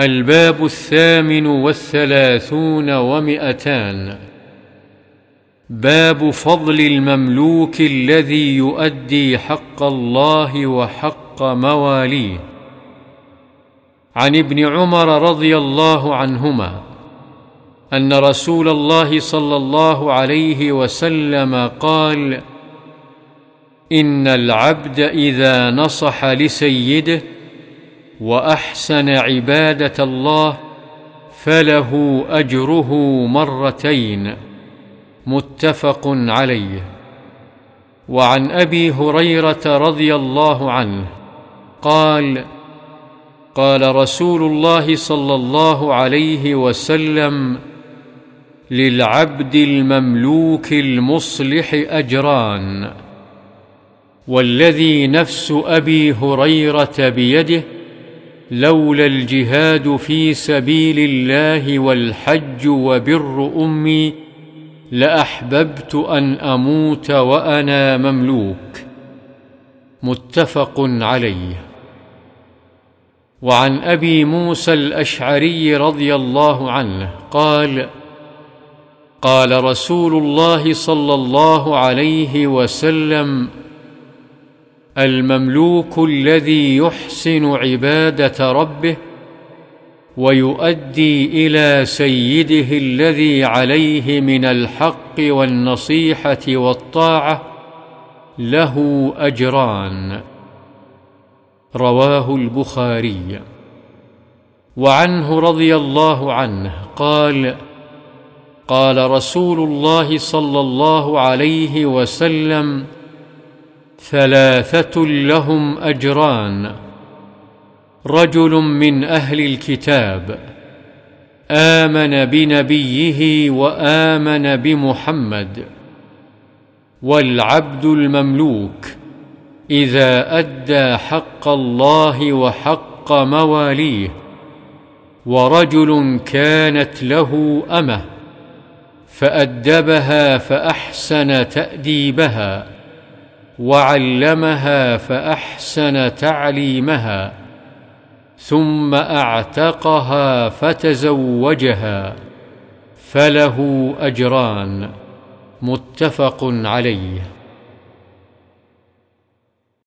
الباب الثامن والثلاثون ومئتان. باب فضل المملوك الذي يؤدي حق الله وحق مواليه. عن ابن عمر رضي الله عنهما أن رسول الله صلى الله عليه وسلم قال إن العبد إذا نصح لسيده وأحسن عبادة الله فله أجره مرتين متفق عليه. وعن أبي هريرة رضي الله عنه قال قال رسول الله صلى الله عليه وسلم للعبد المملوك المصلح أجران والذي نفس أبي هريرة بيده لولا الجهاد في سبيل الله والحج وبر أمي لأحببت أن أموت وأنا مملوك. متفق عليه. وعن أبي موسى الأشعري رضي الله عنه قال قال رسول الله صلى الله عليه وسلم المملوك الذي يحسن عبادة ربه ويؤدي إلى سيده الذي عليه من الحق والنصيحة والطاعة له أجران. رواه البخاري. وعنه رضي الله عنه قال قال رسول الله صلى الله عليه وسلم ثلاثة لهم أجران. رجل من أهل الكتاب آمن بنبيه وآمن بمحمد والعبد المملوك إذا أدى حق الله وحق مواليه ورجل كانت له أمة فأدبها فأحسن تأديبها. وعلمها فأحسن تعليمها ثم أعتقها فتزوجها فله أجران متفق عليه.